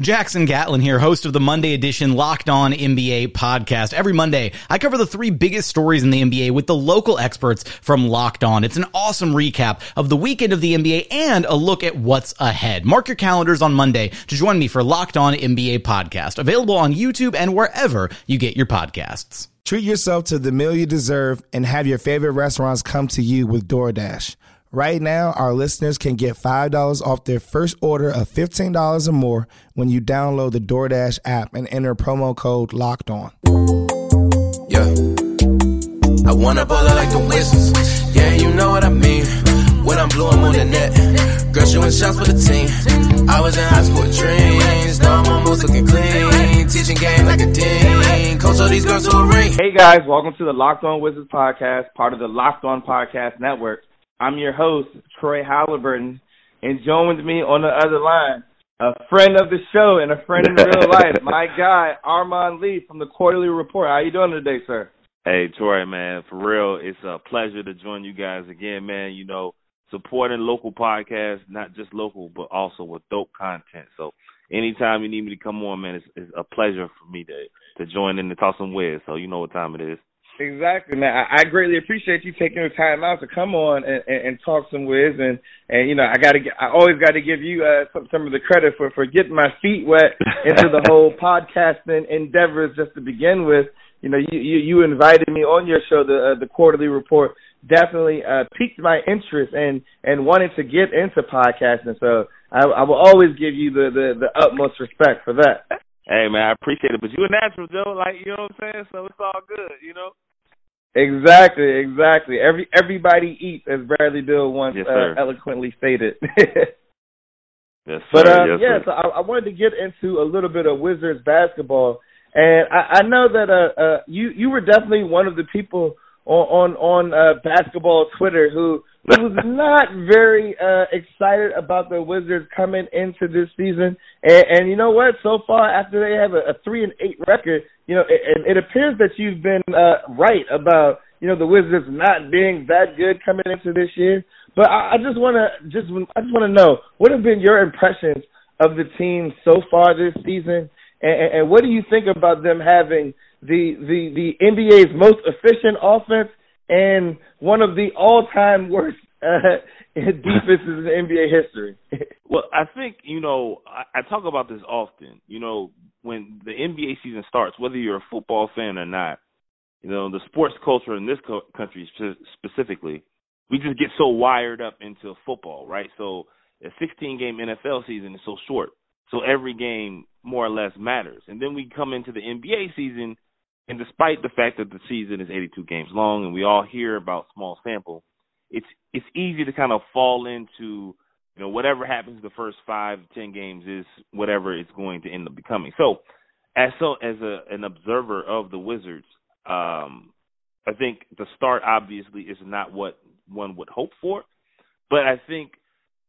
Jackson Gatlin here, host of the Monday edition Locked On NBA podcast. Every Monday, I cover the three biggest stories in the NBA with the local experts from Locked On. It's an awesome recap of the weekend of the NBA and a look at what's ahead. Mark your calendars on Monday to join me for Locked On NBA podcast, available on YouTube and wherever you get your podcasts. Treat yourself to the meal you deserve and have your favorite restaurants come to you with DoorDash. Right now, our listeners can get $5 off their first order of $15 or more when you download the DoorDash app and enter promo code LOCKED ON. Yeah. I wanna ball like the Wizards. Yeah, you know what I mean. When I'm blue, I'm on the net. Girl, shooting shots for the team. I was in high school with dreams. Now I'm almost looking clean. Teaching game like a dean. Coach all these girls to a ring. Hey guys, welcome to the Locked On Wizards podcast, part of the Locked On Podcast Network. I'm your host, Troy Halliburton, and joined me on the other line, a friend of the show and a friend in real life, my guy, Armon Lee from the Quarter-Lee Report. How you doing today, sir? Hey, Troy, man, for real, it's a pleasure to join you guys again, man. You know, supporting local podcasts, not just local, but also with dope content. So anytime you need me to come on, man, it's, it's a pleasure for me to to join in and talk some Wiz. So you know what time it is. Exactly, man. I, I greatly appreciate you taking the time out to come on and, and, and talk some Wiz, and and you know I got to I always got to give you uh, some some of the credit for for getting my feet wet into the whole podcasting endeavors just to begin with. You know, you you, you invited me on your show, the uh, the Quarter-Lee Report, definitely uh, piqued my interest and and wanted to get into podcasting. So I, I will always give you the, the the utmost respect for that. Hey man, I appreciate it, but you a natural, Joe. Like you know what I'm saying, so it's all good, you know. Exactly, exactly. Every everybody eats, as Bradley Beal once yes, uh, eloquently stated. yes, but sir. um, yes, yeah, sir. so I, I wanted to get into a little bit of Wizards basketball, and I, I know that uh, uh, you you were definitely one of the people on on, on uh, basketball Twitter who who was not very uh, excited about the Wizards coming into this season. And, and you know what? So far, after they have a, a three and eight record, you know, it, it appears that you've been uh, right about you know the Wizards not being that good coming into this year. But I, I just want to just I just want to know what have been your impressions of the team so far this season, and, and what do you think about them having the the the NBA's most efficient offense and one of the all-time worst uh, defenses in NBA history. Well, I think you know I, I talk about this often. You know, when the NBA season starts, whether you're a football fan or not, you know the sports culture in this co- country specifically, we just get so wired up into football, right? So a 16 game NFL season is so short, so every game more or less matters. And then we come into the NBA season, and despite the fact that the season is 82 games long, and we all hear about small sample, it's it's easy to kind of fall into you know whatever happens the first five ten games is whatever it's going to end up becoming. So as so as a an observer of the Wizards, um, I think the start obviously is not what one would hope for, but I think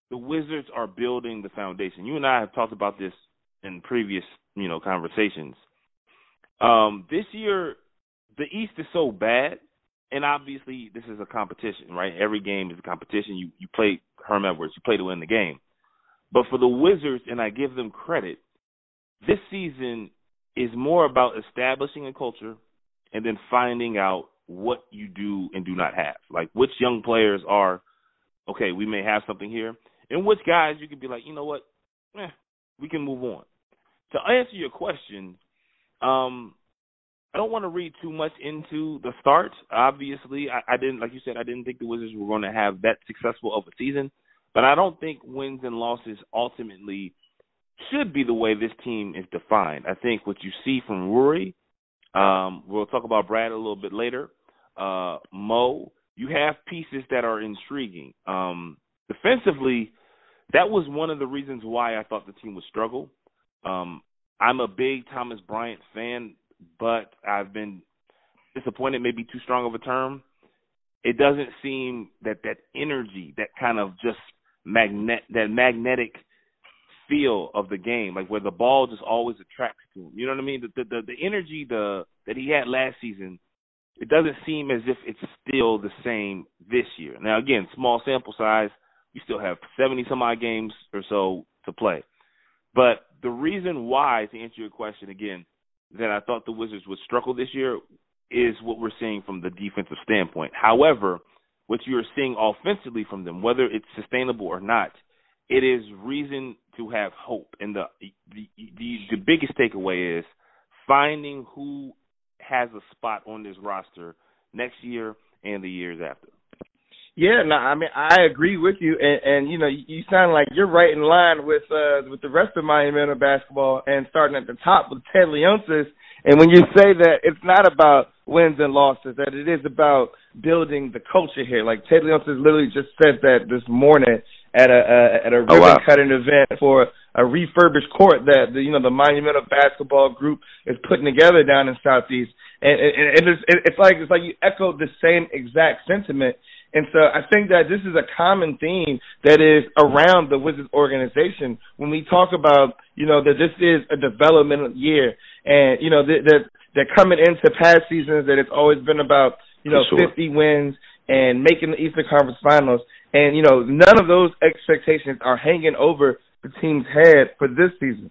the Wizards are building the foundation. You and I have talked about this in previous you know conversations. Um, this year, the East is so bad and obviously this is a competition, right? Every game is a competition. You you play Herm Edwards, you play to win the game. But for the Wizards, and I give them credit, this season is more about establishing a culture, and then finding out what you do and do not have. Like which young players are okay, we may have something here, and which guys you could be like, you know what, eh, we can move on. To answer your question, um, I don't want to read too much into the start. Obviously, I, I didn't, like you said, I didn't think the Wizards were going to have that successful of a season. But I don't think wins and losses ultimately should be the way this team is defined. I think what you see from Rory, um, we'll talk about Brad a little bit later. Uh, Mo, you have pieces that are intriguing. Um, defensively, that was one of the reasons why I thought the team would struggle. Um, I'm a big Thomas Bryant fan, but I've been disappointed, maybe too strong of a term. It doesn't seem that that energy, that kind of just magnet, that magnetic feel of the game, like where the ball just always attracts to him. You know what I mean? The the the, energy the that he had last season, it doesn't seem as if it's still the same this year. Now again, small sample size. We still have seventy some odd games or so to play. But the reason why, to answer your question again, that I thought the Wizards would struggle this year is what we're seeing from the defensive standpoint. However, what you are seeing offensively from them, whether it's sustainable or not, it is reason to have hope. And the the the, the biggest takeaway is finding who has a spot on this roster next year and the years after. Yeah, no, I mean I agree with you, and, and you know you sound like you're right in line with uh with the rest of Miami basketball, and starting at the top with Ted Leonsis. And when you say that it's not about wins and losses, that it is about building the culture here. Like Ted Leonsis literally just said that this morning at a uh, at a ribbon oh, wow. cutting event for a refurbished court that the you know the Monumental Basketball Group is putting together down in Southeast, and, and, and it's, it's like it's like you echo the same exact sentiment and so I think that this is a common theme that is around the Wizards organization when we talk about, you know, that this is a developmental year and, you know, that, that they're coming into past seasons that it's always been about, you know, sure. 50 wins and making the Eastern Conference Finals. And, you know, none of those expectations are hanging over the team's head for this season.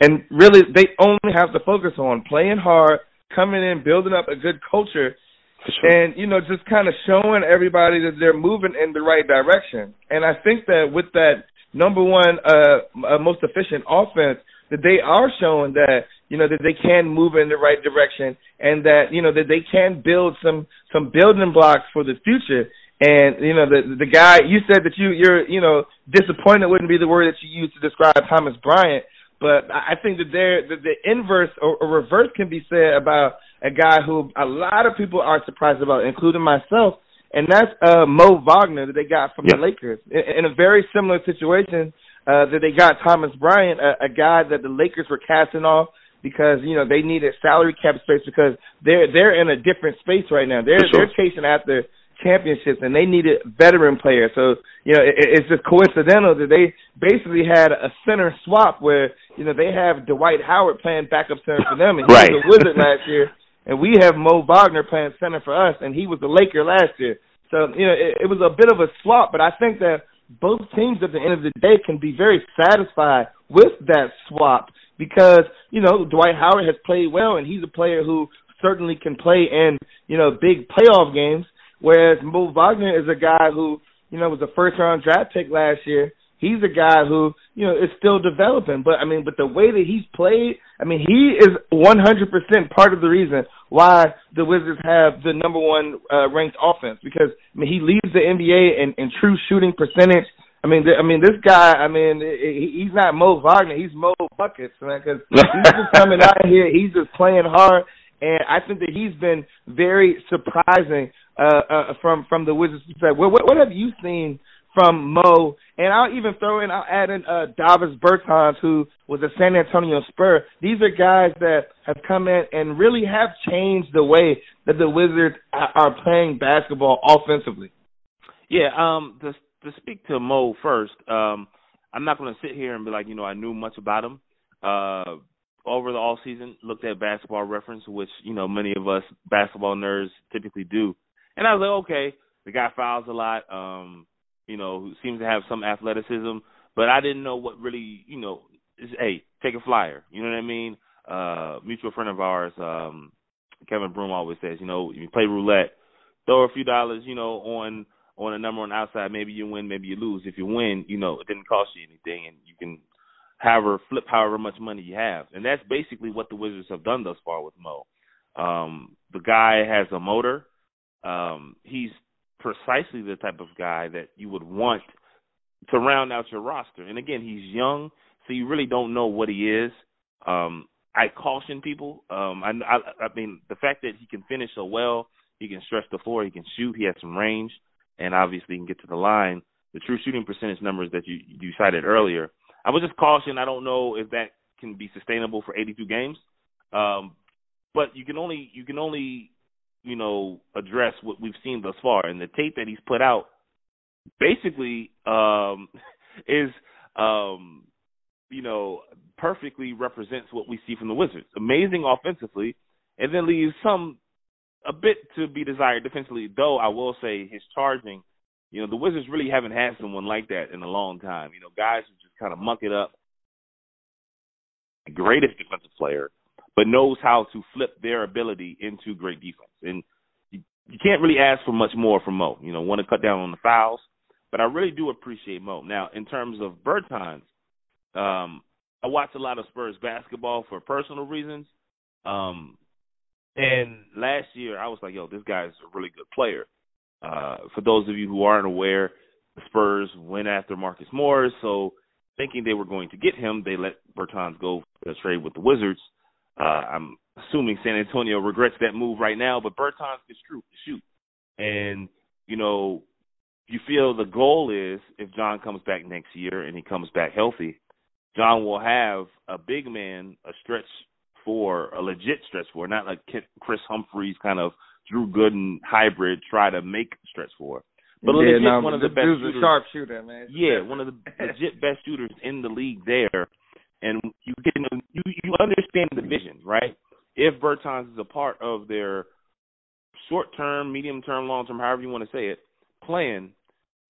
And really, they only have to focus on playing hard, coming in, building up a good culture – Sure. And you know, just kind of showing everybody that they're moving in the right direction. And I think that with that number one, uh, uh, most efficient offense, that they are showing that you know that they can move in the right direction, and that you know that they can build some some building blocks for the future. And you know the the guy you said that you you're you know disappointed wouldn't be the word that you used to describe Thomas Bryant, but I think that there that the inverse or, or reverse can be said about a guy who a lot of people are surprised about, including myself, and that's uh, Mo Wagner that they got from the Lakers in, in a very similar situation uh, that they got Thomas Bryant, a, a guy that the Lakers were casting off because you know they needed salary cap space because they're they're in a different space right now. They're sure. they're chasing after championships and they needed veteran players. So you know it, it's just coincidental that they basically had a center swap where you know they have Dwight Howard playing backup center for them and he right. was a Wizard last year and we have Mo Wagner playing center for us, and he was the Laker last year. So you know, it, it was a bit of a swap, but I think that both teams at the end of the day can be very satisfied with that swap because you know Dwight Howard has played well, and he's a player who certainly can play in you know big playoff games. Whereas Mo Wagner is a guy who you know was a first round draft pick last year, he's a guy who you know is still developing. But I mean, but the way that he's played, I mean, he is 100% part of the reason why the Wizards have the number one uh, ranked offense because I mean he leads the NBA in, in true shooting percentage. I mean, th- I mean, this guy. I mean, he, he's not Mo Wagner. He's Mo buckets, man. Because he's just coming out here. He's just playing hard, and I think that he's been very surprising uh, uh, from from the Wizards. What, what, what have you seen from Mo, and I'll even throw in, I'll add in uh, Davis Bertans, who was a San Antonio Spur. These are guys that have come in and really have changed the way that the Wizards are playing basketball offensively. Yeah, um, to to speak to Mo first, um, I'm not going to sit here and be like, you know, I knew much about him. Uh, over the all season, looked at Basketball Reference, which you know many of us basketball nerds typically do, and I was like, okay, the guy fouls a lot. Um, you know, who seems to have some athleticism, but I didn't know what really, you know, is hey, take a flyer. You know what I mean? Uh mutual friend of ours, um Kevin Broom always says, you know, you play roulette, throw a few dollars, you know, on on a number on the outside. Maybe you win, maybe you lose. If you win, you know, it didn't cost you anything, and you can however flip however much money you have. And that's basically what the Wizards have done thus far with Mo. Um, the guy has a motor. Um, he's precisely the type of guy that you would want to round out your roster. And again, he's young, so you really don't know what he is. Um, I caution people. Um, I, I, I mean, the fact that he can finish so well, he can stretch the floor, he can shoot, he has some range, and obviously he can get to the line. The true shooting percentage numbers that you you cited earlier, I would just caution. I don't know if that can be sustainable for 82 games, um, but you can only you can only you know address what we've seen thus far, and the tape that he's put out basically um, is um, you know perfectly represents what we see from the Wizards. Amazing offensively, and then leaves some a bit to be desired defensively. Though I will say his charging, you know, the Wizards really haven't had someone like that in a long time. You know, guys who just kind of muck it up. Greatest defensive player, but knows how to flip their ability into great defense. And you, you can't really ask for much more from Mo. You know, want to cut down on the fouls, but I really do appreciate Mo. Now, in terms of Bertans, um, I watch a lot of Spurs basketball for personal reasons. Um, and last year, I was like, yo, this guy's a really good player. Uh, for those of you who aren't aware, the Spurs went after Marcus Morris, so thinking they were going to get him, they let Bertans go for a trade with the Wizards. Uh, I'm assuming San Antonio regrets that move right now, but Bertans can shoot, shoot. And, you know, you feel the goal is if John comes back next year and he comes back healthy, John will have a big man, a stretch four, a legit stretch four, not like Kris Humphries kind of Drew Gooden hybrid try to make stretch four. But yeah, legit no, one of the best dude's shooters. a sharp shooter, man. Yeah, one of the legit best shooters in the league there. And you can you you understand the vision, right? If Bertans is a part of their short term, medium term, long term, however you want to say it, plan,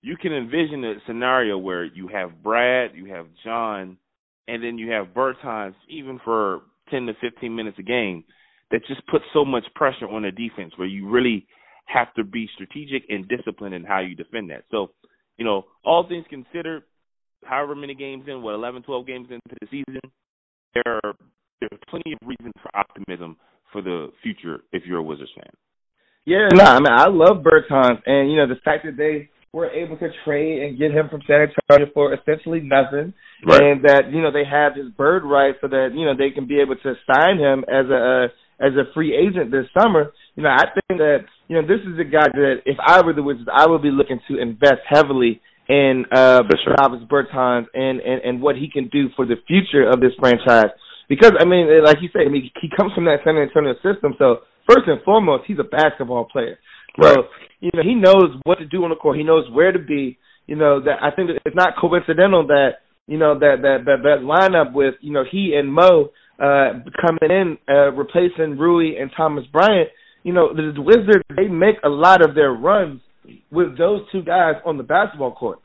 you can envision a scenario where you have Brad, you have John, and then you have Bertans even for ten to fifteen minutes a game that just puts so much pressure on the defense where you really have to be strategic and disciplined in how you defend that. So, you know, all things considered, however many games in, what, 11, 12 games into the season, there are there's plenty of reasons for optimism for the future if you're a Wizards fan. Yeah, no, I mean I love Bertans, and you know the fact that they were able to trade and get him from San Antonio for essentially nothing, Right. and that you know they have his bird right so that you know they can be able to sign him as a uh, as a free agent this summer. You know, I think that you know this is a guy that if I were the Wizards, I would be looking to invest heavily in uh sure. Davis Bertans and, and and what he can do for the future of this franchise. Because I mean, like you said, I mean he comes from that San Antonio system, so first and foremost, he's a basketball player. So Right. you know he knows what to do on the court. He knows where to be. You know that I think it's not coincidental that you know that that that, that lineup with you know he and Mo uh coming in uh replacing Rui and Thomas Bryant. You know the Wizards they make a lot of their runs with those two guys on the basketball court.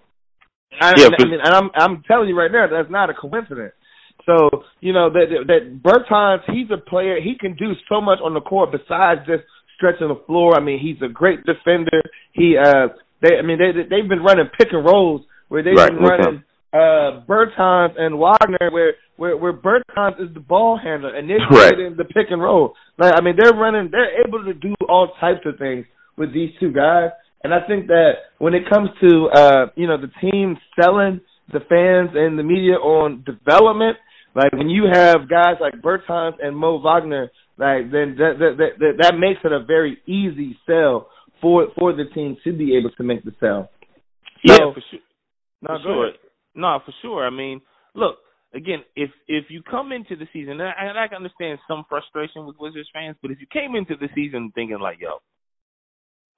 I, Yeah, I mean, and I'm I'm telling you right now that's not a coincidence. So you know that that Bertans, he's a player. He can do so much on the court besides just stretching the floor. I mean, he's a great defender. He uh, they I mean they they've been running pick and rolls where they've Right, been running uh Bertans and Wagner where where where Bertans is the ball handler and they're Right. in the pick and roll. Like I mean they're running they're able to do all types of things with these two guys. And I think that when it comes to uh, you know, the team selling the fans and the media on development, like when you have guys like Bertans and Mo Wagner, like then that that that, that, that makes it a very easy sell for for the team to be able to make the sell. Yeah, for sure. No, for go sure. ahead. No, for sure. I mean, look again. If if you come into the season, and I, and I can understand some frustration with Wizards fans, but if you came into the season thinking like, "Yo,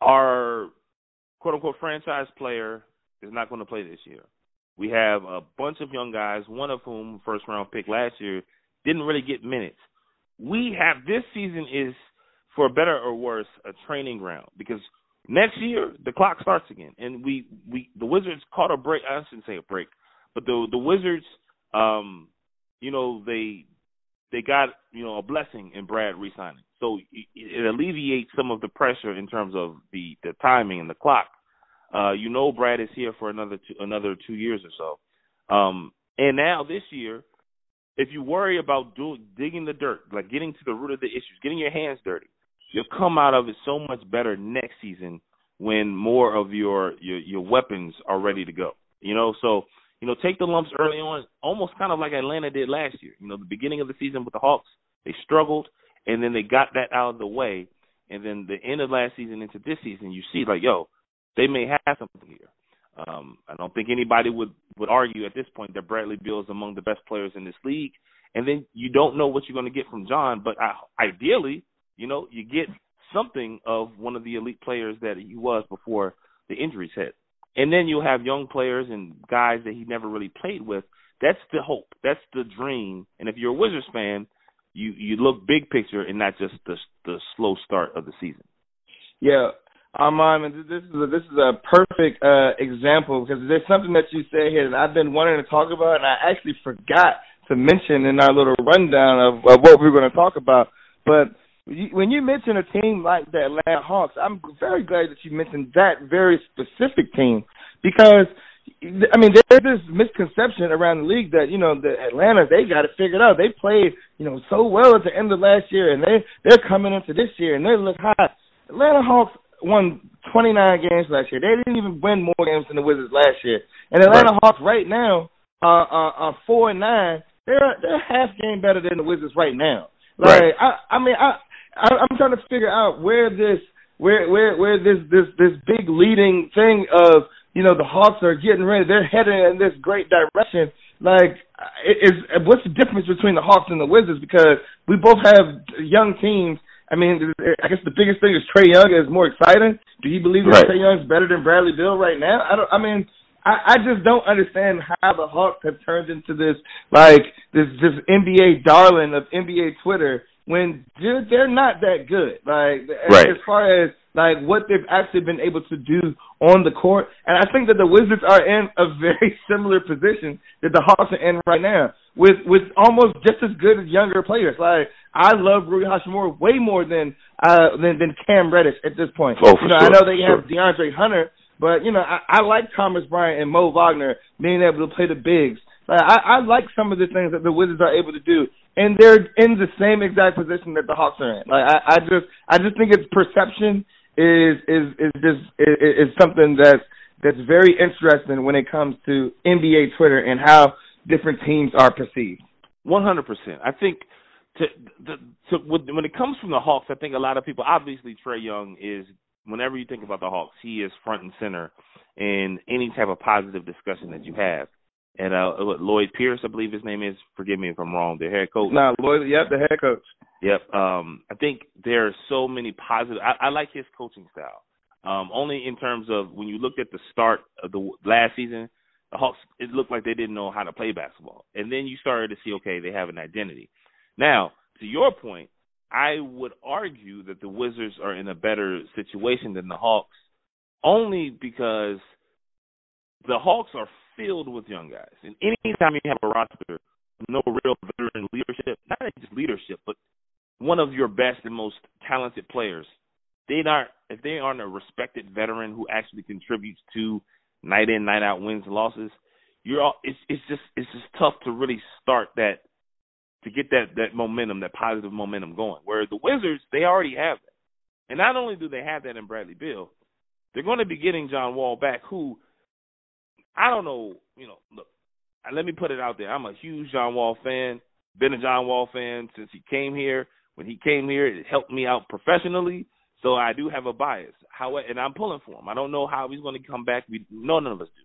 our quote unquote franchise player is not going to play this year," we have a bunch of young guys, one of whom first round pick last year didn't really get minutes. We have this season is for better or worse a training ground because next year the clock starts again and we we the wizards caught a break i shouldn't say a break but the the wizards um you know they they got you know a blessing in Brad resigning, so it, it alleviates some of the pressure in terms of the the timing and the clock. Uh, you know, Brad is here for another two, another two years or so, um, and now this year, if you worry about doing digging the dirt, like getting to the root of the issues, getting your hands dirty, you'll come out of it so much better next season when more of your your, your weapons are ready to go. You know, so you know, take the lumps early on, almost kind of like Atlanta did last year. You know, the beginning of the season with the Hawks, they struggled, and then they got that out of the way, and then the end of last season into this season, you see like, yo, they may have something here. Um, I don't think anybody would would argue at this point that Bradley Beal is among the best players in this league. And then you don't know what you're going to get from John, but I, ideally, you know, you get something of one of the elite players that he was before the injuries hit. And then you'll have young players and guys that he never really played with. That's the hope. That's the dream. And if you're a Wizards fan, you you look big picture and not just the the slow start of the season. Yeah, Armon, this is a, this is a perfect uh, example because there's something that you said here that I've been wanting to talk about, and I actually forgot to mention in our little rundown of, of what we are going to talk about. But when you mention a team like the Atlanta Hawks, I'm very glad that you mentioned that very specific team because I mean there's this misconception around the league that you know the Atlanta they got it figured out. They played you know so well at the end of last year, and they they're coming into this year and they look hot. Atlanta Hawks won 29 games last year. They didn't even win more games than the Wizards last year. And Atlanta right. Hawks right now are, are, are four and nine. They're they're half game better than the Wizards right now. Like right. I I mean I I, I'm trying to figure out where this where where where this this this big leading thing of you know the Hawks are getting ready. They're heading in this great direction. Like, is what's the difference between the Hawks and the Wizards? Because we both have young teams. I mean, I guess the biggest thing is Trae Young is more exciting. Do you believe that right. Trae Young is better than Bradley Beal right now? I don't. I mean, I, I just don't understand how the Hawks have turned into this like this this NBA darling of NBA Twitter when dude, they're not that good. Like right. as far as like what they've actually been able to do on the court, and I think that the Wizards are in a very similar position that the Hawks are in right now, with with almost just as good as younger players. Like I love Rui Hachimura way more than uh than than Cam Reddish at this point. Oh, you know, sure. I know they sure. have DeAndre Hunter, but you know I, I like Thomas Bryant and Mo Wagner being able to play the bigs. Like, I, I like some of the things that the Wizards are able to do, and they're in the same exact position that the Hawks are in. Like I, I just I just think its perception is is is just is, is something that's that's very interesting when it comes to NBA Twitter and how different teams are perceived. One hundred percent. I think to, to, to when it comes from the Hawks, I think a lot of people obviously Trae Young is whenever you think about the Hawks, he is front and center in any type of positive discussion that you have and uh Lloyd Pierce, I believe his name is. Forgive me if I'm wrong. The head coach. No, Lloyd. Yep, the head coach. Yep. Um, I think there are so many positive. I, I like his coaching style. Um, only in terms of when you looked at the start of the last season, the Hawks it looked like they didn't know how to play basketball, and then you started to see okay they have an identity. Now, to your point, I would argue that the Wizards are in a better situation than the Hawks, only because the Hawks are filled with young guys. And anytime you have a roster, with no real veteran leadership, not just leadership, but one of your best and most talented players, they not if they aren't a respected veteran who actually contributes to night in night out wins and losses, you're all it's it's just it's just tough to really start that to get that that momentum, that positive momentum going. Whereas the Wizards, they already have that. And not only do they have that in Bradley Beal, they're going to be getting John Wall back, who I don't know, you know, look, uh, let me put it out there. I'm a huge John Wall fan. Been a John Wall fan since he came here. When he came here, it helped me out professionally. So I do have a bias. How and I'm pulling for him. I don't know how he's going to come back. We no none of us do.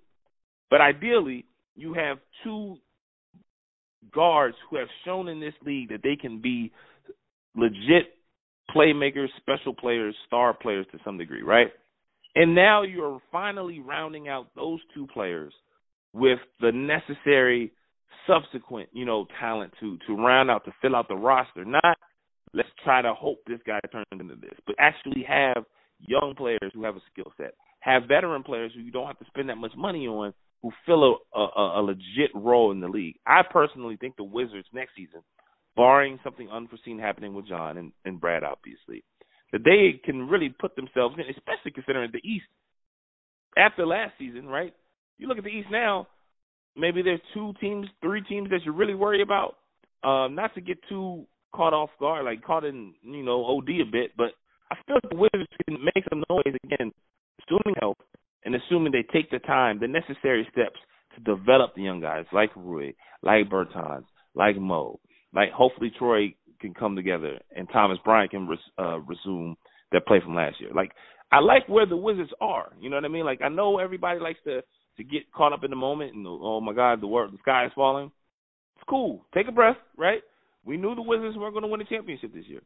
But ideally, you have two guards who have shown in this league that they can be legit playmakers, special players, star players to some degree, right? And now you're finally rounding out those two players with the necessary subsequent, you know, talent to to round out to fill out the roster. Not let's try to hope this guy turns into this, but actually have young players who have a skill set, have veteran players who you don't have to spend that much money on who fill a, a, a legit role in the league. I personally think the Wizards next season barring something unforeseen happening with John and, and Brad, obviously, that they can really put themselves in, especially considering the East after last season, right? You look at the East now, maybe there's two teams, three teams that you really worry about. Um, not to get too caught off guard, like caught in, you know, OD a bit, but I feel like the Wizards can make some noise again, assuming help and assuming they take the time, the necessary steps to develop the young guys like Rui, like Bertans, like Mo, like hopefully Troy can come together and Thomas Bryant can res, uh, resume their play from last year. Like I like where the Wizards are. You know what I mean? Like I know everybody likes to to get caught up in the moment and oh my God, the world, the sky is falling. It's cool. Take a breath, right? We knew the Wizards weren't going to win a championship this year.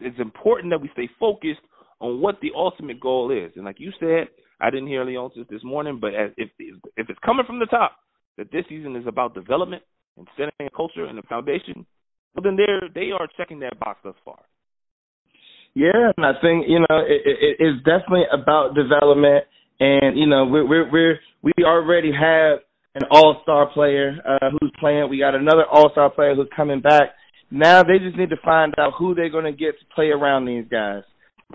It's important that we stay focused on what the ultimate goal is. And like you said, I didn't hear Leonsis this morning, but as, if if it's coming from the top that this season is about development and setting a culture and a foundation, well then they're they are checking that box thus far. Yeah, and I think you know it, it, it's definitely about development, and you know we're we're, we're we already have an all star player uh, who's playing. We got another all star player who's coming back. Now they just need to find out who they're going to get to play around these guys.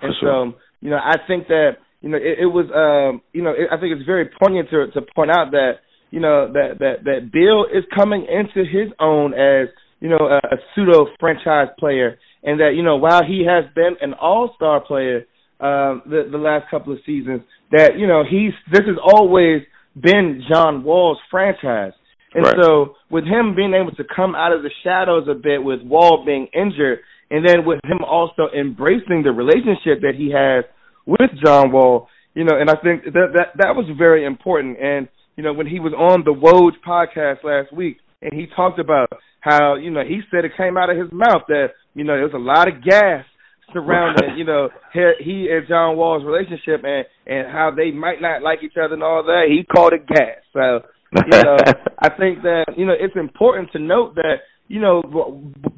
And sure. so, you know, I think that you know it, it was, um, you know, it, I think it's very poignant to to point out that you know that that that Beal is coming into his own as you know a, a pseudo franchise player, and that you know while he has been an all star player um, the the last couple of seasons, that you know he's this has always been John Wall's franchise. And right. so with him being able to come out of the shadows a bit with Wall being injured and then with him also embracing the relationship that he has with John Wall, you know, and I think that that that was very important. And you know, when he was on the Woj podcast last week, and he talked about how you know he said it came out of his mouth that you know there was a lot of gas surrounding you know he and John Wall's relationship and and how they might not like each other and all that. He called it gas. So you know, I think that you know it's important to note that you know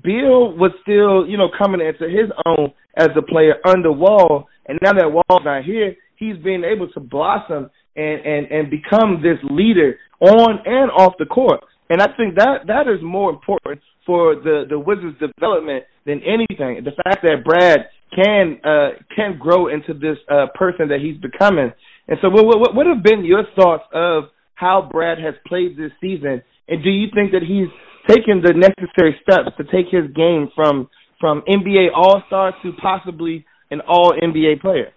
Beal was still you know coming into his own as a player under Wall, and now that Wall's not here, he's being able to blossom and and and become this leader on and off the court. And I think that that is more important for the the Wizards' development than anything. The fact that Brad can uh can grow into this uh person that he's becoming. And so, what what, what have been your thoughts of how Brad has played this season, and do you think that he's taken the necessary steps to take his game from from NBA All Star to possibly an All NBA player?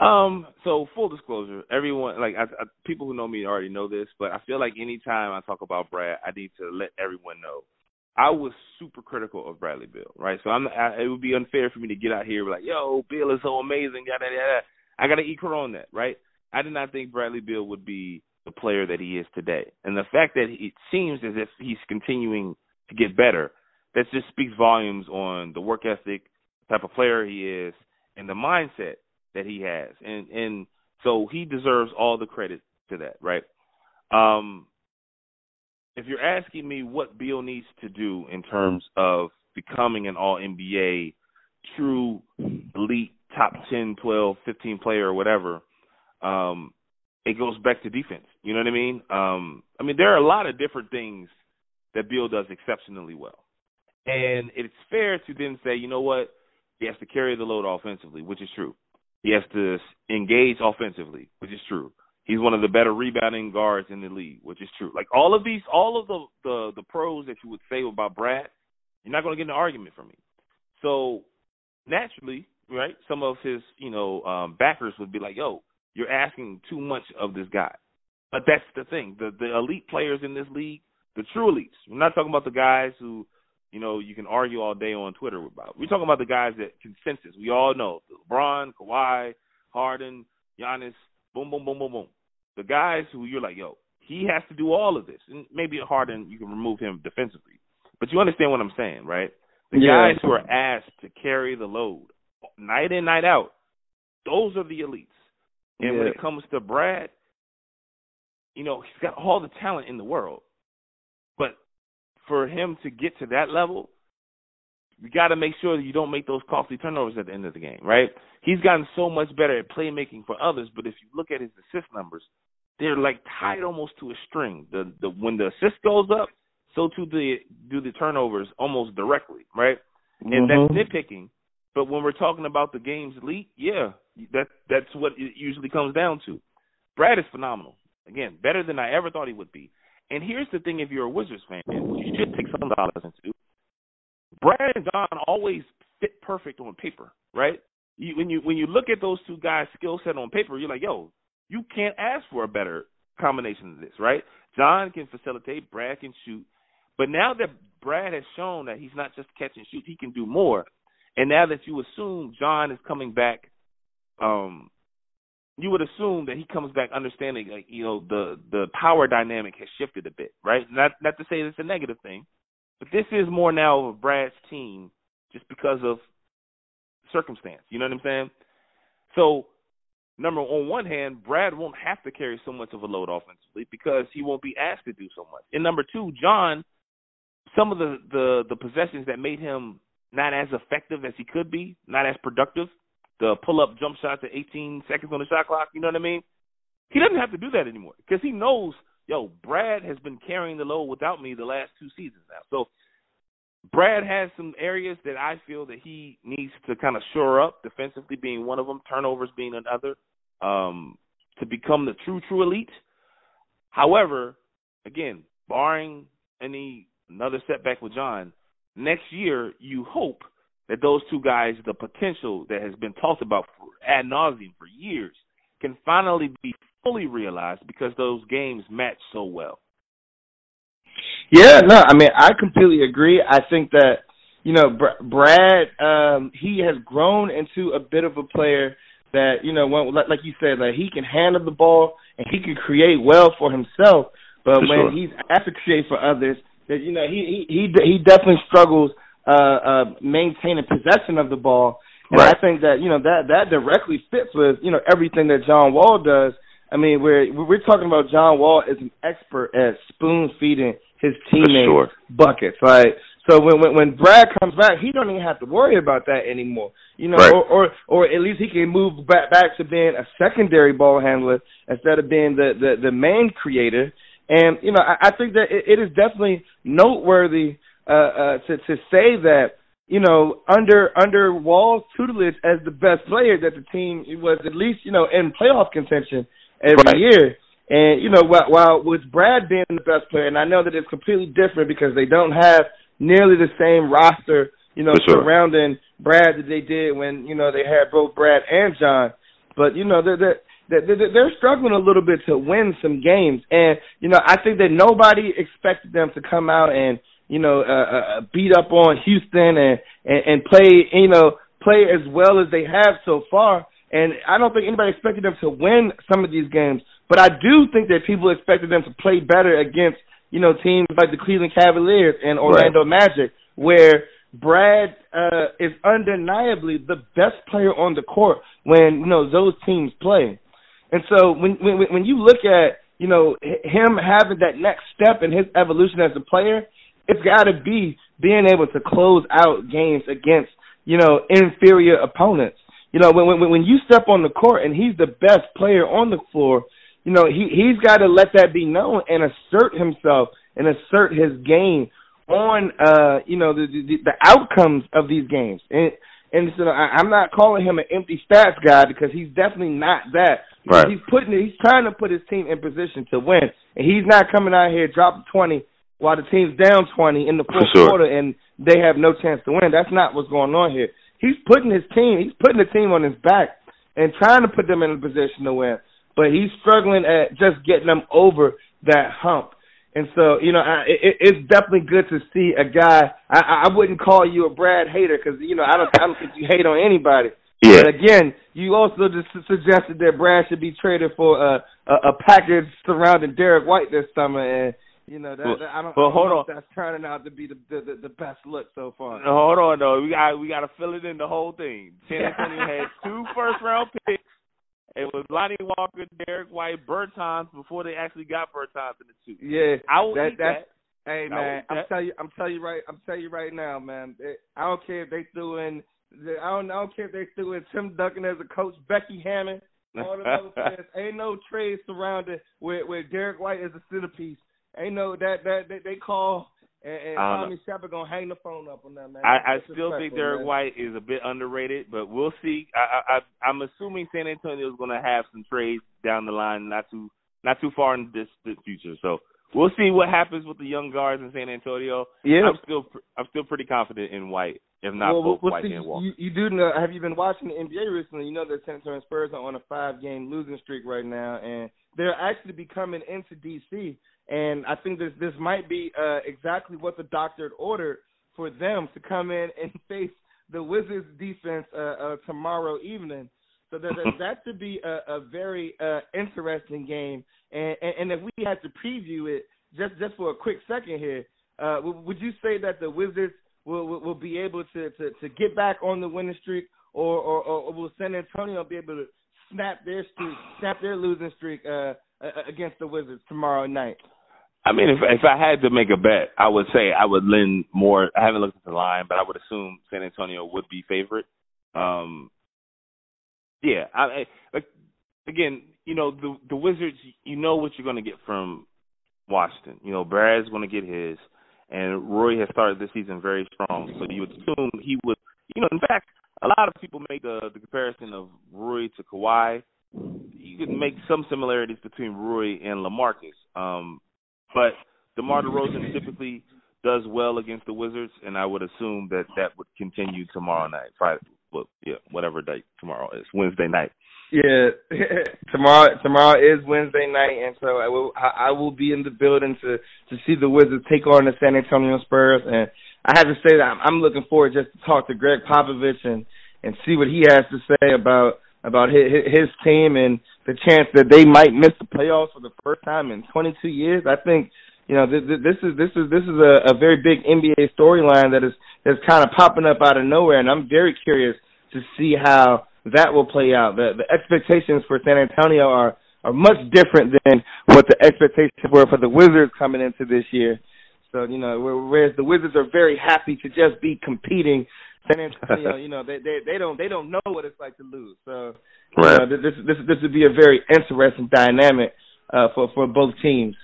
Um. So full disclosure, everyone like I, I, people who know me already know this, but I feel like anytime I talk about Brad, I need to let everyone know I was super critical of Bradley Beal, right? So I'm. I, it would be unfair for me to get out here like, "Yo, Beal is so amazing." Yada yada. I got to eat on that, right? I did not think Bradley Beal would be the player that he is today. And the fact that it seems as if he's continuing to get better, that just speaks volumes on the work ethic, type of player he is, and the mindset that he has. And and so he deserves all the credit to that, right? Um if you're asking me what Beal needs to do in terms of becoming an all NBA true elite top 10, 12, 15 player or whatever, um, it goes back to defense. You know what I mean? Um, I mean, there are a lot of different things that Beal does exceptionally well. And it's fair to then say, you know what? He has to carry the load offensively, which is true. He has to engage offensively, which is true. He's one of the better rebounding guards in the league, which is true. Like all of these, all of the the, the pros that you would say about Brad, you're not going to get an argument from me. So naturally, right? Some of his, you know, um, backers would be like, "Yo, you're asking too much of this guy. But that's the thing. The the elite players in this league, the true elites. We're not talking about the guys who, you know, you can argue all day on Twitter about. We're talking about the guys that consensus. We all know LeBron, Kawhi, Harden, Giannis, boom, boom, boom, boom, boom. The guys who you're like, yo, he has to do all of this. And maybe Harden, you can remove him defensively. But you understand what I'm saying, right? The yeah. guys who are asked to carry the load night in, night out, those are the elites. And yeah. when it comes to Brad, you know, he's got all the talent in the world. But for him to get to that level, you got to make sure that you don't make those costly turnovers at the end of the game, right? He's gotten so much better at playmaking for others, but if you look at his assist numbers, they're like tied almost to a string. The the when the assist goes up, so too the do the turnovers almost directly, right? And Mhm. that's nitpicking. But when we're talking about the game's elite, yeah, that that's what it usually comes down to. Brad is phenomenal. Again, better than I ever thought he would be. And here's the thing: if you're a Wizards fan, you should take some dollars into, Brad and John always fit perfect on paper, right? You, when you when you look at those two guys' skill set on paper, you're like, yo, you can't ask for a better combination of this, right? John can facilitate, Brad can shoot, but now that Brad has shown that he's not just catch and shoot, he can do more. And now that you assume John is coming back, um, you would assume that he comes back understanding, like you know, the the power dynamic has shifted a bit, right? Not not to say it's a negative thing, but this is more now of Brad's team just because of circumstance. You know what I'm saying? So, number on one hand, Brad won't have to carry so much of a load offensively because he won't be asked to do so much. And number two, John, some of the the the possessions that made him not as effective as he could be, not as productive, the pull up jump shots at 18 seconds on the shot clock. You know what I mean? He doesn't have to do that anymore because he knows, yo, Brad has been carrying the load without me the last two seasons now. So Brad has some areas that I feel that he needs to kind of shore up, defensively being one of them, turnovers being another, um, to become the true, true elite. However, again, barring any another setback with John, next year you hope that those two guys, the potential that has been talked about for ad nauseum for years, can finally be fully realized because those games match so well. Yeah, no, I mean, I completely agree. I think that you know, Br- Brad, um, he has grown into a bit of a player that you know, when, like, like you said, like he can handle the ball and he can create well for himself. But For when sure. he's asked to create for others, that you know, he he he, he definitely struggles uh, uh, maintaining possession of the ball. And Right. I think that you know that that directly fits with you know everything that John Wall does. I mean, we're we're talking about John Wall as an expert at spoon feeding his teammates sure. buckets, right? So when, when when Brad comes back, he don't even have to worry about that anymore, you know, Right. or, or or at least he can move back back to being a secondary ball handler instead of being the the, the main creator. And you know, I, I think that it, it is definitely noteworthy uh, uh, to to say that you know under under Wall's tutelage as the best player that the team was at least you know in playoff contention every Right. year. And you know, while, while with Brad being the best player, and I know that it's completely different because they don't have nearly the same roster, you know, sure. surrounding Brad that they did when you know they had both Brad and John. But you know, they're, they're they're, they're struggling a little bit to win some games, and you know, I think that nobody expected them to come out and you know uh, uh, beat up on Houston and, and and play you know play as well as they have so far. And I don't think anybody expected them to win some of these games, but I do think that people expected them to play better against you know teams like the Cleveland Cavaliers and Orlando Magic, where Brad uh, is undeniably the best player on the court when you know those teams play. And so when when when you look at you know him having that next step in his evolution as a player, it's got to be being able to close out games against you know inferior opponents. You know when when when you step on the court and he's the best player on the floor, you know he he's got to let that be known and assert himself and assert his game on uh you know the the, the outcomes of these games and and so I, I'm not calling him an empty stats guy because he's definitely not that. Right. He's putting he's trying to put his team in position to win, and he's not coming out here dropping twenty while the team's down twenty in the fourth sure. quarter and they have no chance to win. That's not what's going on here. He's putting his team he's putting the team on his back and trying to put them in a position to win, but he's struggling at just getting them over that hump. And so, you know, I, it, it's definitely good to see a guy. I, I wouldn't call you a Brad hater because you know I don't. I don't think you hate on anybody. Yeah. But again, you also just suggested that Brad should be traded for a a, a package surrounding Derrick White this summer, and you know that, Well- that- I don't. well, I don't hold know on. if that's turning out to be the the, the, best look so far. No, hold on though. We got we got to fill it in the whole thing. Antonio had two first round picks. It was Lonnie Walker, Derrick White, Bertans before they actually got Bertans in the two. Yeah, I will that, eat that. Hey I man, I'm tell you, I'm tell you right, I'm tell you right now, man. It- I don't care if they threw in, the- I don't, I don't care if they threw in Tim Duncan as a coach, Becky Hammon, all the other players. Ain't no trade surrounded where where Derrick White is a centerpiece. Ain't no that that they, they call And, and don't Tommy Sheppard gonna hang the phone up on that man. I, I still think Derrick man. White is a bit underrated, but we'll see. I, I, I'm assuming San Antonio is going to have some trades down the line, not too not too far in this, this future. So we'll see what happens with the young guards in San Antonio. Yeah. I'm still I'm still pretty confident in White, if not well, both well, White see, and Walker. You, you do know? Have you been watching the NBA recently? You know that San Antonio Spurs are on a five-game losing streak right now, and they're actually be coming into DC. And I think this this might be uh, exactly what the doctor ordered for them to come in and face the Wizards defense uh, uh, tomorrow evening. So that that, that should be a, a very uh, interesting game. And, and and if we had to preview it just just for a quick second here, uh, w- would you say that the Wizards will will, will be able to, to to get back on the winning streak, or, or or will San Antonio be able to snap their streak, snap their losing streak uh, uh, against the Wizards tomorrow night? I mean, if if I had to make a bet, I would say I would lend more. I haven't looked at the line, but I would assume San Antonio would be favorite. Um, yeah, I, I again, you know, the the Wizards. You know what you're going to get from Washington. You know, Brad's going to get his, and Rui has started this season very strong. So you would assume he would. You know, in fact, a lot of people make the the comparison of Rui to Kawhi. You could make some similarities between Rui and LaMarcus. Um, but DeMar DeRozan typically does well against the Wizards, and I would assume that that would continue tomorrow night, Friday, well, yeah, whatever day tomorrow is, Wednesday night. Yeah, tomorrow tomorrow is Wednesday night, and so I will I, I will be in the building to to see the Wizards take on the San Antonio Spurs, and I have to say that I'm, I'm looking forward just to talk to Gregg Popovich and and see what he has to say about about his, his team and the chance that they might miss the playoffs for the first time in 22 years. I think you know th- th- this is this is this is a, a very big NBA storyline that is that's kind of popping up out of nowhere, and I'm very curious to see how that will play out. The the expectations for San Antonio are are much different than what the expectations were for the Wizards coming into this year. So you know, whereas the Wizards are very happy to just be competing, San Antonio, you know, they they they don't they don't know what it's like to lose. So you know, this this this would be a very interesting dynamic uh, for for both teams.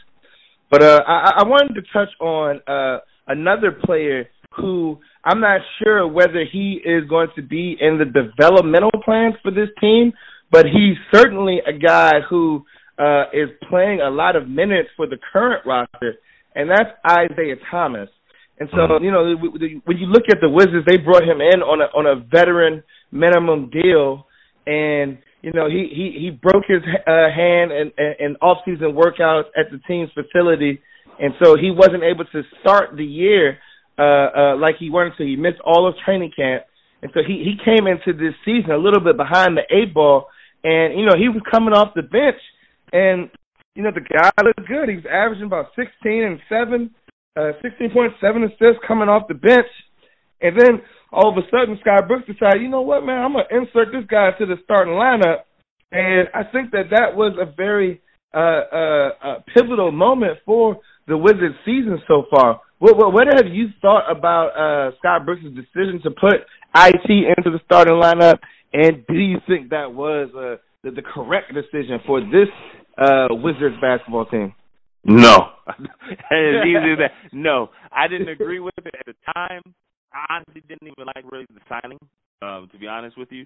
But uh, I, I wanted to touch on uh, another player who I'm not sure whether he is going to be in the developmental plans for this team, but he's certainly a guy who uh, is playing a lot of minutes for the current roster, and that's Isaiah Thomas. And so, you know, when you look at the Wizards, they brought him in on a on a veteran minimum deal, and you know he he he broke his uh, hand in, in off season workouts at the team's facility, and so he wasn't able to start the year uh, uh, like he wanted to. He missed all of training camp, and so he he came into this season a little bit behind the eight ball, and you know he was coming off the bench, and you know the guy looked good. He was averaging about sixteen and seven, uh, sixteen point seven assists coming off the bench, and then all of a sudden Scott Brooks decided, you know what, man, I'm gonna insert this guy to the starting lineup, and I think that that was a very uh, uh, uh, pivotal moment for the Wizards' season so far. What, what, what have you thought about uh, Scott Brooks' decision to put IT into the starting lineup, and do you think that was uh, the, the correct decision for this uh, Wizards basketball team? No, it's easy as that. No, I didn't agree with it at the time. I honestly didn't even like really the signing, um, to be honest with you.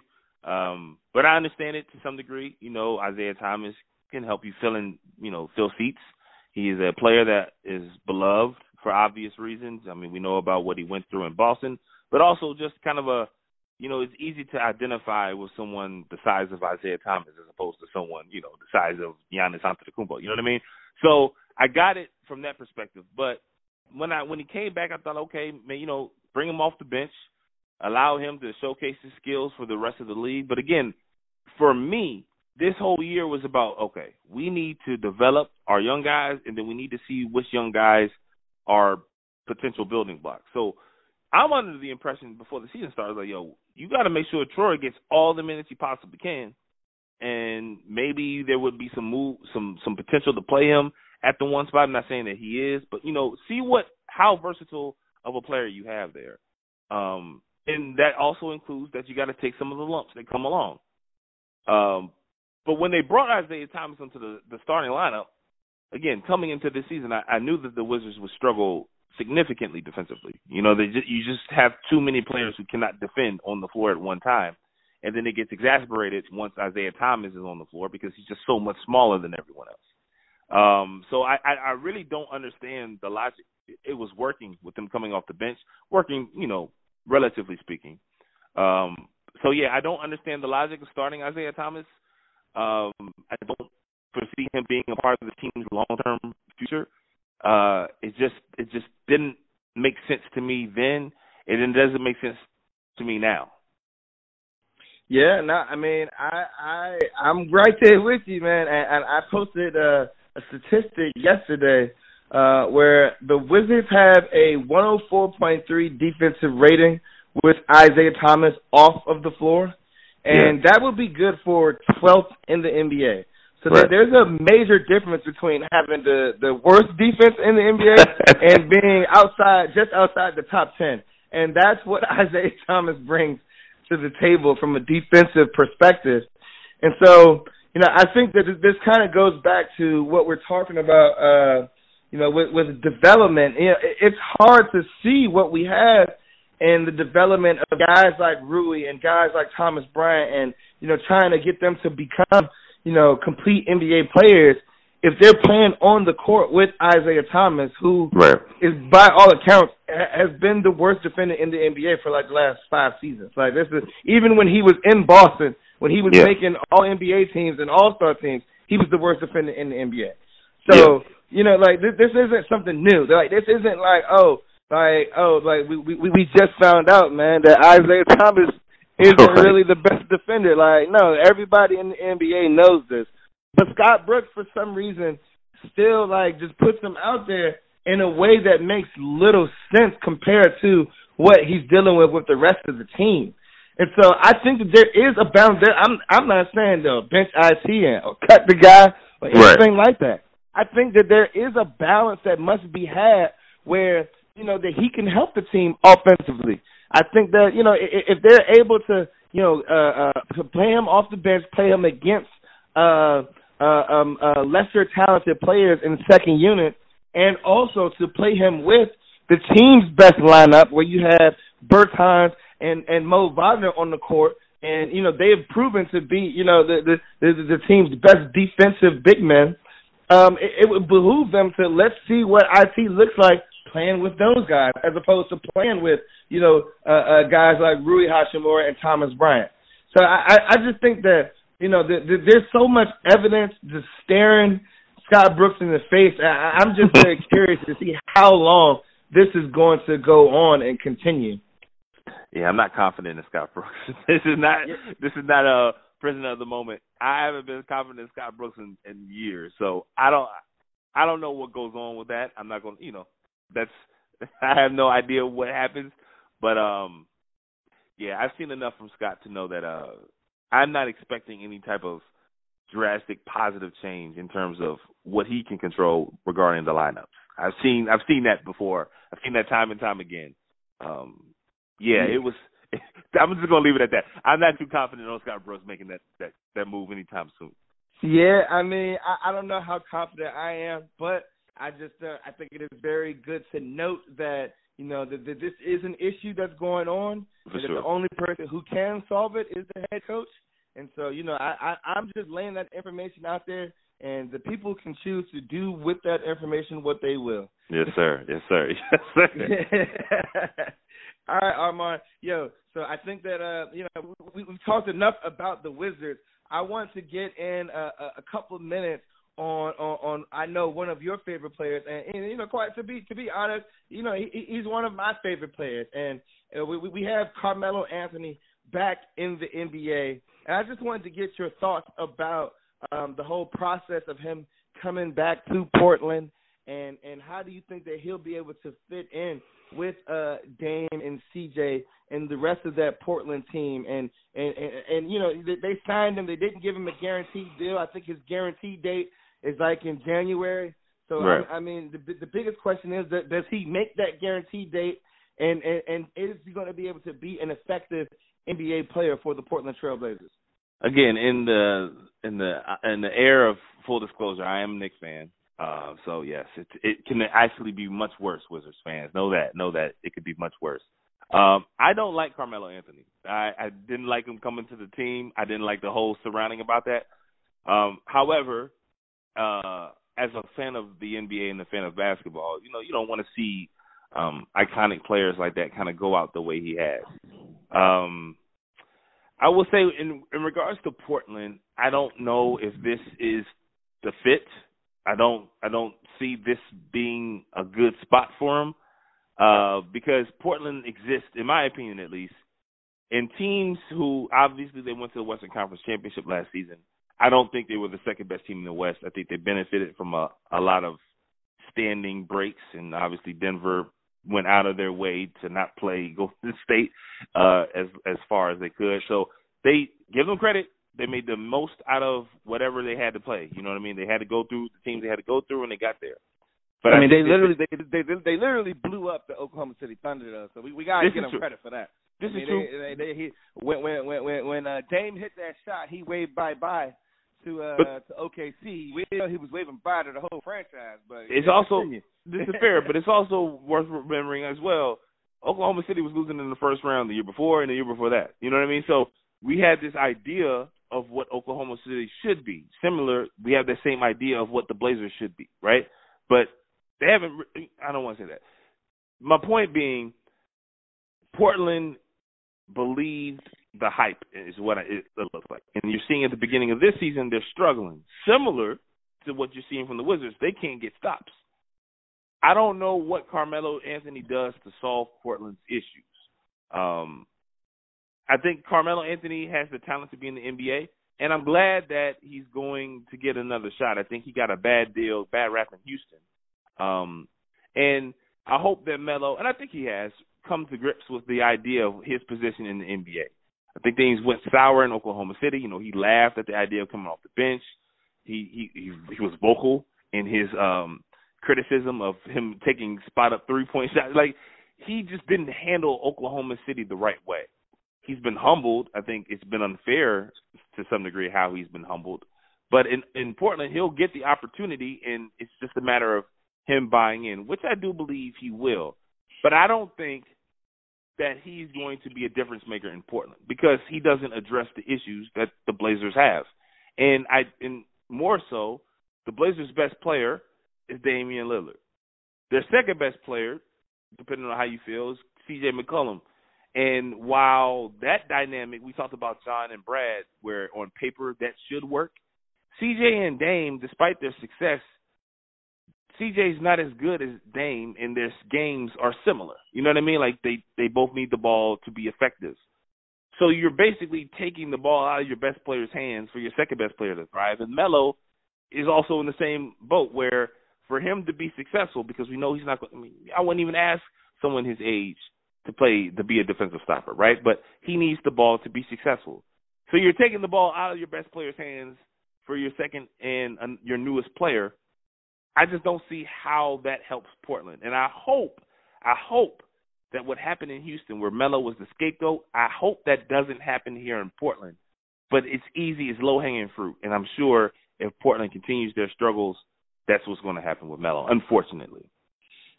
Um, but I understand it to some degree. You know, Isaiah Thomas can help you fill in, you know, fill seats. He is a player that is beloved for obvious reasons. I mean, we know about what he went through in Boston, but also just kind of a, you know, it's easy to identify with someone the size of Isaiah Thomas as opposed to someone, you know, the size of Giannis Antetokounmpo. You know what I mean? So I got it from that perspective. But when I when he came back, I thought, okay, man, you know, bring him off the bench, allow him to showcase his skills for the rest of the league. But again, for me, this whole year was about okay, we need to develop our young guys, and then we need to see which young guys are potential building blocks. So I'm under the impression before the season started, like, yo, you got to make sure Troy gets all the minutes he possibly can, and maybe there would be some move, some some potential to play him at the one spot. I'm not saying that he is, but you know, see what how versatile of a player you have there. Um, and that also includes that you got to take some of the lumps that come along. Um, but when they brought Isaiah Thomas into the, the starting lineup, again, coming into this season, I, I knew that the Wizards would struggle significantly defensively. You know, they just, you just have too many players who cannot defend on the floor at one time, and then it gets exasperated once Isaiah Thomas is on the floor because he's just so much smaller than everyone else. Um, so I, I, I really don't understand the logic. It was working with them coming off the bench, working, you know, relatively speaking. Um, so yeah, I don't understand the logic of starting Isaiah Thomas. Um, I don't foresee him being a part of the team's long term future. Uh, it just it just didn't make sense to me then, and it doesn't make sense to me now. Yeah, no, I mean, I I I'm right there with you, man. And, and I posted a, a statistic yesterday uh, where the Wizards have a 104.3 defensive rating with Isaiah Thomas off of the floor, and yeah. that would be good for 12th in the NBA. So right. there's a major difference between having the the worst defense in the NBA and being outside, just outside the top ten, and that's what Isaiah Thomas brings to the table from a defensive perspective. And so, you know, I think that this kind of goes back to what we're talking about. Uh, you know, with, with development, you know, it's hard to see what we have in the development of guys like Rui and guys like Thomas Bryant, and you know, trying to get them to become you know, complete NBA players if they're playing on the court with Isaiah Thomas, who right. is by all accounts has been the worst defender in the NBA for like the last five seasons. Like this is even when he was in Boston, when he was yeah. making all NBA teams and all star teams, he was the worst defender in the NBA. So yeah. you know, like this, this isn't something new. Like this isn't like oh, like oh, like we we we just found out, man, that Isaiah Thomas isn't right. really the best defender. Like, no, everybody in the NBA knows this. But Scott Brooks, for some reason, still like just puts him out there in a way that makes little sense compared to what he's dealing with with the rest of the team. And so I think that there is a balance. There, I'm I'm not saying though bench IT or cut the guy or anything right. like that. I think that there is a balance that must be had where you know that he can help the team offensively. I think that you know if they're able to you know uh, uh, to play him off the bench, play him against uh, uh, um, uh, lesser talented players in the second unit, and also to play him with the team's best lineup, where you have Bertans and and Mo Wagner on the court, and you know they have proven to be you know the the the, the team's best defensive big men. Um, it, it would behoove them to let's see what IT looks like playing with those guys as opposed to playing with you know uh, uh, guys like Rui Hachimura and Thomas Bryant. So I, I just think that you know the, the, there's so much evidence just staring Scott Brooks in the face. I, I'm just very curious to see how long this is going to go on and continue. Yeah, I'm not confident in Scott Brooks. this is not this is not a prisoner of the moment. I haven't been confident in Scott Brooks in, in years, so I don't I don't know what goes on with that. I'm not going to, you know, that's I have no idea what happens, but um, yeah, I've seen enough from Scott to know that uh, I'm not expecting any type of drastic positive change in terms of what he can control regarding the lineups. I've seen I've seen that before. I've seen that time and time again. Um, yeah, it was. I'm just gonna leave it at that. I'm not too confident on Scott Brooks making that that that move anytime soon. Yeah, I mean, I, I don't know how confident I am, but I just uh, I think it is very good to note that you know that, that this is an issue that's going on, For sure. the only person who can solve it is the head coach. And so you know I, I I'm just laying that information out there, and the people can choose to do with that information what they will. Yes, sir. Yes, sir. Yes, sir. All right, Armon. Yo, so I think that uh, you know we, we've talked enough about the Wizards. I want to get in a, a, couple of minutes on, on on I know one of your favorite players, and, and you know, quite to be to be honest, you know, he, he's one of my favorite players, and uh, we we have Carmelo Anthony back in the NBA, and I just wanted to get your thoughts about um, the whole process of him coming back to Portland, and and how do you think that he'll be able to fit in with uh Dame and CJ and the rest of that Portland team and and and, and you know they, they signed him they didn't give him a guaranteed deal I think his guarantee date is like in January. So right. I, I mean, the the biggest question is that does he make that guarantee date, and and, and is he going to be able to be an effective NBA player for the Portland Trailblazers? Again, in the in the in the air of full disclosure, I am a Knicks fan. Uh, so yes, it it can actually be much worse. Wizards fans know that know that it could be much worse. Um, I don't like Carmelo Anthony. I, I didn't like him coming to the team. I didn't like the whole surrounding about that. Um, however, uh, as a fan of the NBA and a fan of basketball, you know, you don't want to see um, iconic players like that kind of go out the way he has. Um, I will say, in in regards to Portland, I don't know if this is the fit. I don't I don't see this being a good spot for him uh, because Portland exists, in my opinion at least, in teams who obviously they went to the Western Conference Championship last season. I don't think they were the second best team in the West. I think they benefited from a, a lot of standing breaks, and obviously Denver went out of their way to not play Golden State uh, as as far as they could. So they give them credit. They made the most out of whatever they had to play. You know what I mean? They had to go through the teams they had to go through, and they got there. But I mean, they literally they, they they literally blew up the Oklahoma City Thunder, though. So we we gotta give them true. credit for that. This I mean, is true. They, they, he, when when when when uh, Dame hit that shot, he waved bye bye to uh But- to OKC. We know he was waving bye to the whole franchise, but It's yeah, also this is fair, but it's also worth remembering as well. Oklahoma City was losing in the first round the year before and the year before that. You know what I mean? So we had this idea of what Oklahoma City should be. Similar, we have the same idea of what the Blazers should be, right? But they haven't. I don't want to say that. My point being, Portland believed the hype is what it it looks like, and you're seeing at the beginning of this season they're struggling. Similar to what you're seeing from the Wizards, they can't get stops. I don't know what Carmelo Anthony does to solve Portland's issues. Um, I think Carmelo Anthony has the talent to be in the NBA, and I'm glad that he's going to get another shot. I think he got a bad deal, bad rap in Houston. Um, and I hope that Melo, and I think he has, come to grips with the idea of his position in the NBA. I think things went sour in Oklahoma City. You know, he laughed at the idea of coming off the bench. He he he, he was vocal in his um criticism of him taking spot up three point shots. Like he just didn't handle Oklahoma City the right way. He's been humbled. I think it's been unfair to some degree how he's been humbled. But in in Portland, he'll get the opportunity, and it's just a matter of him buying in, which I do believe he will. But I don't think that he's going to be a difference maker in Portland because he doesn't address the issues that the Blazers have. And I and more so, the Blazers' best player is Damian Lillard. Their second best player, depending on how you feel, is CJ McCollum. And while that dynamic we talked about John and Brad, where on paper that should work, CJ and Dame, despite their success, CJ's not as good as Dame, and their games are similar. You know what I mean? Like they they both need the ball to be effective. So you're basically taking the ball out of your best player's hands for your second best player to thrive. And Melo is also in the same boat where for him to be successful, because we know he's not. I mean, I wouldn't even ask someone his age to play to be a defensive stopper, right? But he needs the ball to be successful. So you're taking the ball out of your best player's hands for your second and uh, your newest player. I just don't see how that helps Portland. And I hope, I hope that what happened in Houston, where Melo was the scapegoat, I hope that doesn't happen here in Portland. But it's easy, it's low hanging fruit, and I'm sure if Portland continues their struggles, that's what's going to happen with Melo. Unfortunately.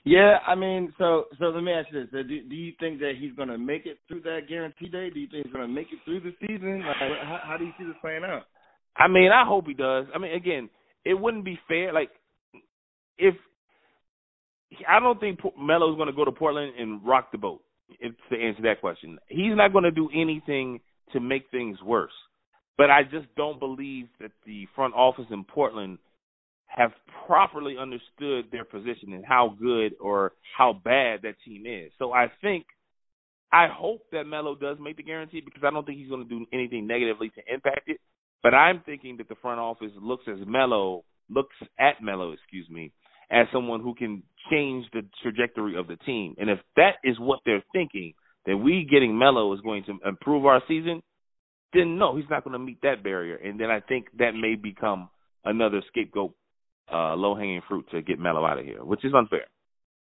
Yeah, I mean, so so let me ask you this: Do, do you think that he's going to make it through that guarantee day? Do you think he's going to make it through the season? Like, how, how do you see this playing out? I mean, I hope he does. I mean, again, it wouldn't be fair. Like, if I don't think Melo's going to go to Portland and rock the boat. If, to answer that question, he's not going to do anything to make things worse. But I just don't believe that the front office in Portland have properly understood their position and how good or how bad that team is. So I think I hope that Melo does make the guarantee because I don't think he's going to do anything negatively to impact it. But I'm thinking that the front office looks as Melo looks at Melo, excuse me, as someone who can change the trajectory of the team. And if that is what they're thinking, that we getting Melo is going to improve our season, then no, he's not going to meet that barrier. And then I think that may become another scapegoat, uh, low hanging fruit to get Melo out of here, which is unfair.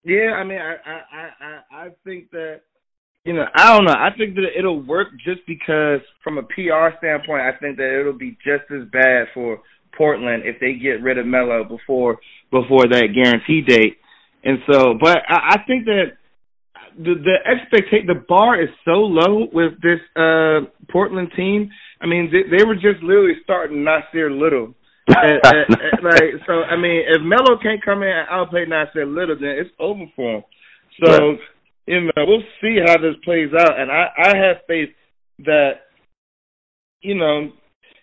Yeah, I mean, I I I I I think that you know, I don't know. I think that it'll work just because from a PR standpoint, I think that it'll be just as bad for Portland if they get rid of Melo before before that guarantee date. And so, but I, I think that the the expectation the bar is so low with this uh Portland team. I mean, they, they were just literally starting Nassir Little. and, and, and, like so, I mean, if Melo can't come in and outplay Nassir Little, then it's over for him. So, right. you know, we'll see how this plays out, and I I have faith that you know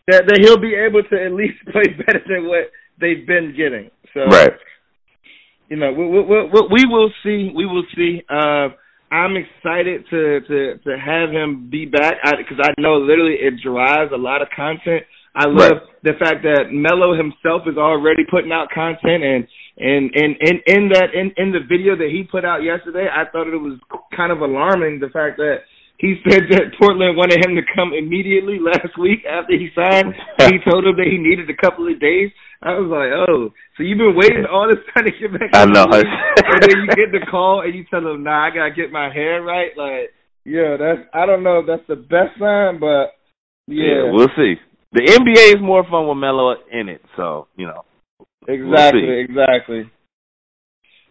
that that he'll be able to at least play better than what they've been getting. So, right. You know, we, we, we, we will see. We will see. Uh, I'm excited to to to have him be back because I, I know literally it drives a lot of content. I love right. the fact that Melo himself is already putting out content and and and in in that in in the video that he put out yesterday, I thought it was kind of alarming the fact that he said that Portland wanted him to come immediately last week after he signed. he told him that he needed a couple of days. I was like, oh, so you've been waiting all this time to get back? I know. and then you get the call and you tell them, nah, I gotta get my hair right. Like, yeah, that's I don't know if that's the best sign, but yeah, yeah we'll see. The NBA is more fun with Melo in it, so you know. Exactly, we'll exactly.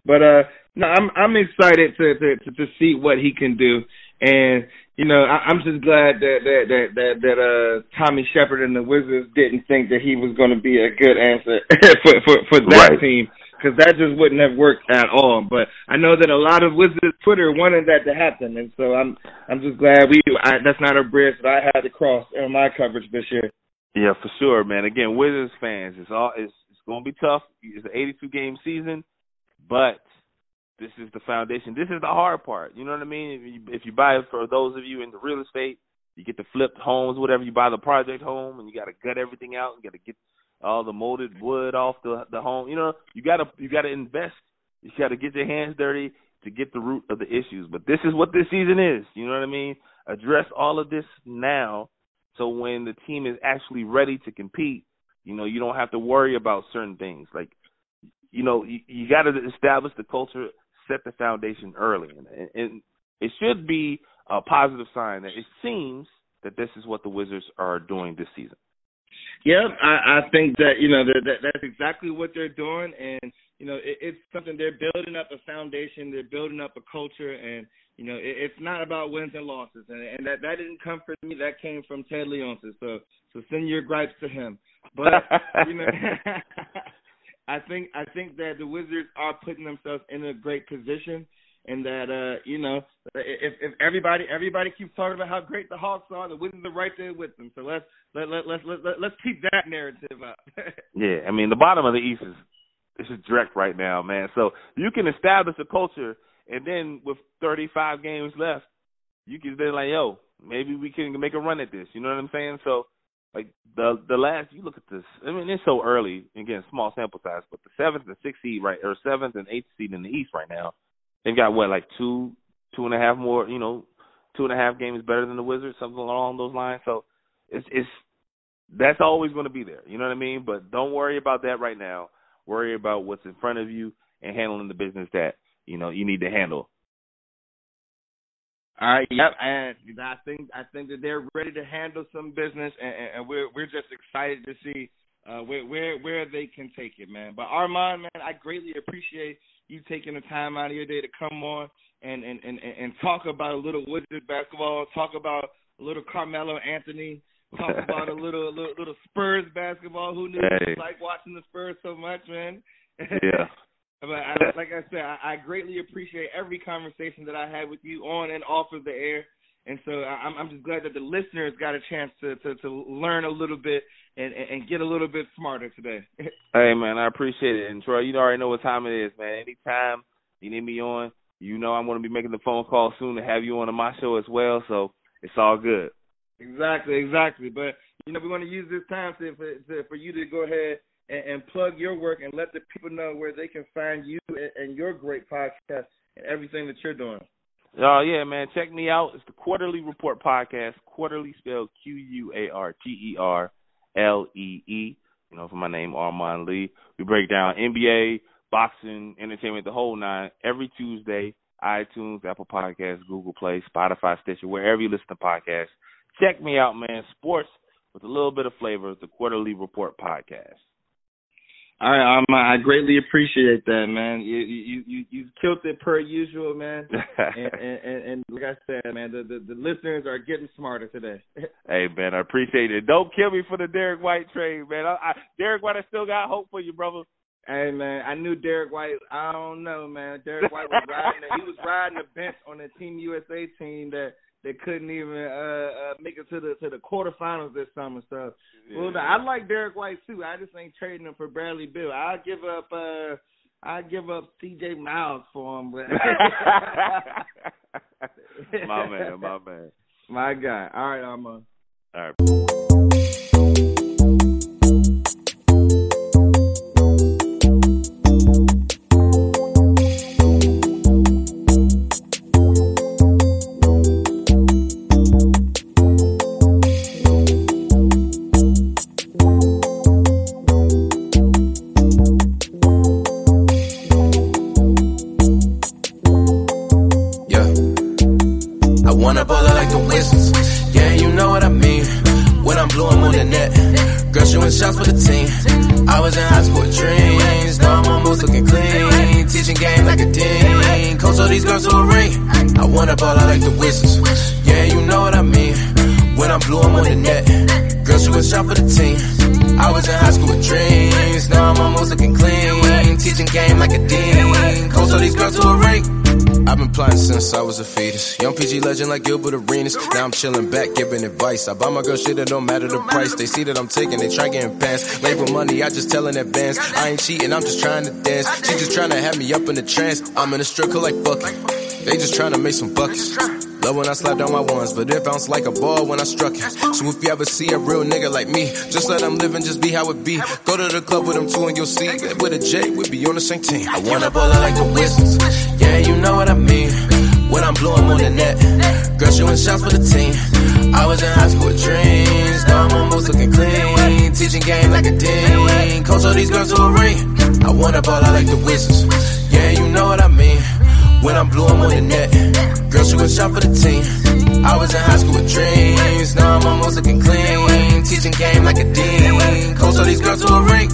But uh, no, I'm I'm excited to, to to to see what he can do, and you know, I, I'm just glad that that that that, that uh Tommy Sheppard and the Wizards didn't think that he was going to be a good answer for for for that right. team because that just wouldn't have worked at all. But I know that a lot of Wizards Twitter wanted that to happen, and so I'm I'm just glad we I, that's not a bridge that I had to cross in my coverage this year. Yeah, for sure, man. Again, Wizards fans, it's all it's it's going to be tough. It's an 82 game season, but this is the foundation. This is the hard part. You know what I mean? If you, if you buy for those of you into real estate, you get the flipped homes, whatever. You buy the project home, and you got to gut everything out. You got to get all the molded wood off the the home. You know, you got to you got to invest. You got to get your hands dirty to get the root of the issues. But this is what this season is. You know what I mean? Address all of this now, so when the team is actually ready to compete, you know, you don't have to worry about certain things. Like, you know, you, you got to establish the culture set the foundation early, and, and it should be a positive sign that it seems that this is what the Wizards are doing this season. Yeah, I, I think that you know that, that that's exactly what they're doing, and you know it, it's something they're building up a foundation, they're building up a culture, and you know it, it's not about wins and losses, and, and that that didn't come from me, that came from Ted Leonsis. So so send your gripes to him, but you know. I think I think that the Wizards are putting themselves in a great position, and that uh, you know if if everybody everybody keeps talking about how great the Hawks are, the Wizards are right there with them. So let's let let let's let, let, let's keep that narrative up. yeah, I mean the bottom of the East is it's just direct right now, man. So you can establish a culture, and then with 35 games left, you can then like, yo, maybe we can make a run at this. You know what I'm saying? So like the the last you look at this I mean it's so early again small sample size but the seventh and sixth seed right or seventh and eighth seed in the East right now they've got what like two two and a half more you know two and a half games better than the Wizards something along those lines. So it's it's that's always going to be there you know what I mean? But don't worry about that right now. Worry about what's in front of you and handling the business that you know you need to handle all right. Yep. And I think I think that they're ready to handle some business, and, and we're we're just excited to see uh, where where where they can take it, man. But Armon, man, I greatly appreciate you taking the time out of your day to come on and and and, and talk about a little Wizard basketball, talk about a little Carmelo Anthony, talk about a little, a little little Spurs basketball. Who knew hey. you like watching the Spurs so much, man? Yeah. But I, like I said, I, I greatly appreciate every conversation that I had with you on and off of the air. And so I'm, I'm just glad that the listeners got a chance to, to, to learn a little bit and, and get a little bit smarter today. hey man, I appreciate it. And Troy, you already know what time it is, man. Anytime you need me on, you know I'm going to be making the phone call soon to have you on my show as well. So it's all good. Exactly, exactly. But you know we want to use this time to, for, to, for you to go ahead and, and plug your work and let the people know where they can find you and, and your great podcast and everything that you're doing. Oh yeah, man, check me out. It's the Quarter-Lee Report podcast. Quarter-Lee spelled Q U A R T E R L E E. You know, for my name Armon Lee. We break down NBA, boxing, entertainment, the whole nine every Tuesday. iTunes, Apple Podcasts, Google Play, Spotify, Stitcher, wherever you listen to podcasts. Check me out, man. Sports with a little bit of flavor. The Quarter-Lee Report podcast. Right, um, I greatly appreciate that, man. You you you you killed it per usual, man. and, and, and, and like I said, man, the, the the listeners are getting smarter today. hey, man, I appreciate it. Don't kill me for the Derrick White trade, man. I, I, Derrick White, I still got hope for you, brother. Hey man, I knew Derrick White. I don't know, man. Derrick White was riding. he was riding the bench on the Team USA team that that couldn't even uh, uh make it to the to the quarterfinals this summer. So, yeah. well, I like Derrick White too. I just ain't trading him for Bradley Beal. I'll give up. uh I give up C.J. Miles for him, but my man, my man, my guy. All right, I'm a. All right. Wanna ball like the Wizards. Yeah, you know what I mean. When I'm blue, I'm on the net. Girl, shooting shots for the team. I was in high school dreams. Now I'm almost looking clean. Teaching game like a dean. Coach all these girls to a ring. I wanna ball like the Wizards. Yeah, you know what I mean. When I'm blue, I'm on the net. Girl, shooting shots for the team. I was in high school with dreams. Now I'm almost looking clean. Teaching game like a dean. Coach all these girls to a ring since I was a fetus. Young PG legend like Gilbert Arenas. Now I'm chilling back, giving advice. I buy my girl shit, it don't matter the price. They see that I'm taking, they try getting pants. Labor money, I just tell in advance. I ain't cheating, I'm just trying to dance. She just trying to have me up in a trance. I'm in a strip like fuck it. They just trying to make some buckets. Love when I slap down my ones, but it bounced like a ball when I struck it. So if you ever see a real nigga like me, just let him live and just be how it be. Go to the club with him too and you'll see. With a J, we be on the same team. I wanna ball like the Wizards. Yeah, you know what I mean when I'm blowing on the net. Girl shooting shots for the team. I was in high school with dreams. Now I'm almost looking clean. Teaching game like a dean. Coach all these girls to a ring. I wanna ball like the Wizards. Yeah, you know what I mean. When I'm blue, I'm on the net. Girl shooting shot for the team. I was in high school with dreams. Now I'm almost looking clean. Teaching game like a dean. Coach all these girls to a ring.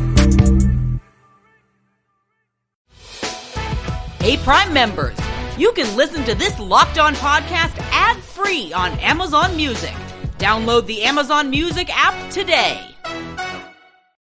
Hey, Prime members you can listen to this Locked On podcast ad free on Amazon Music. Download the Amazon Music app today.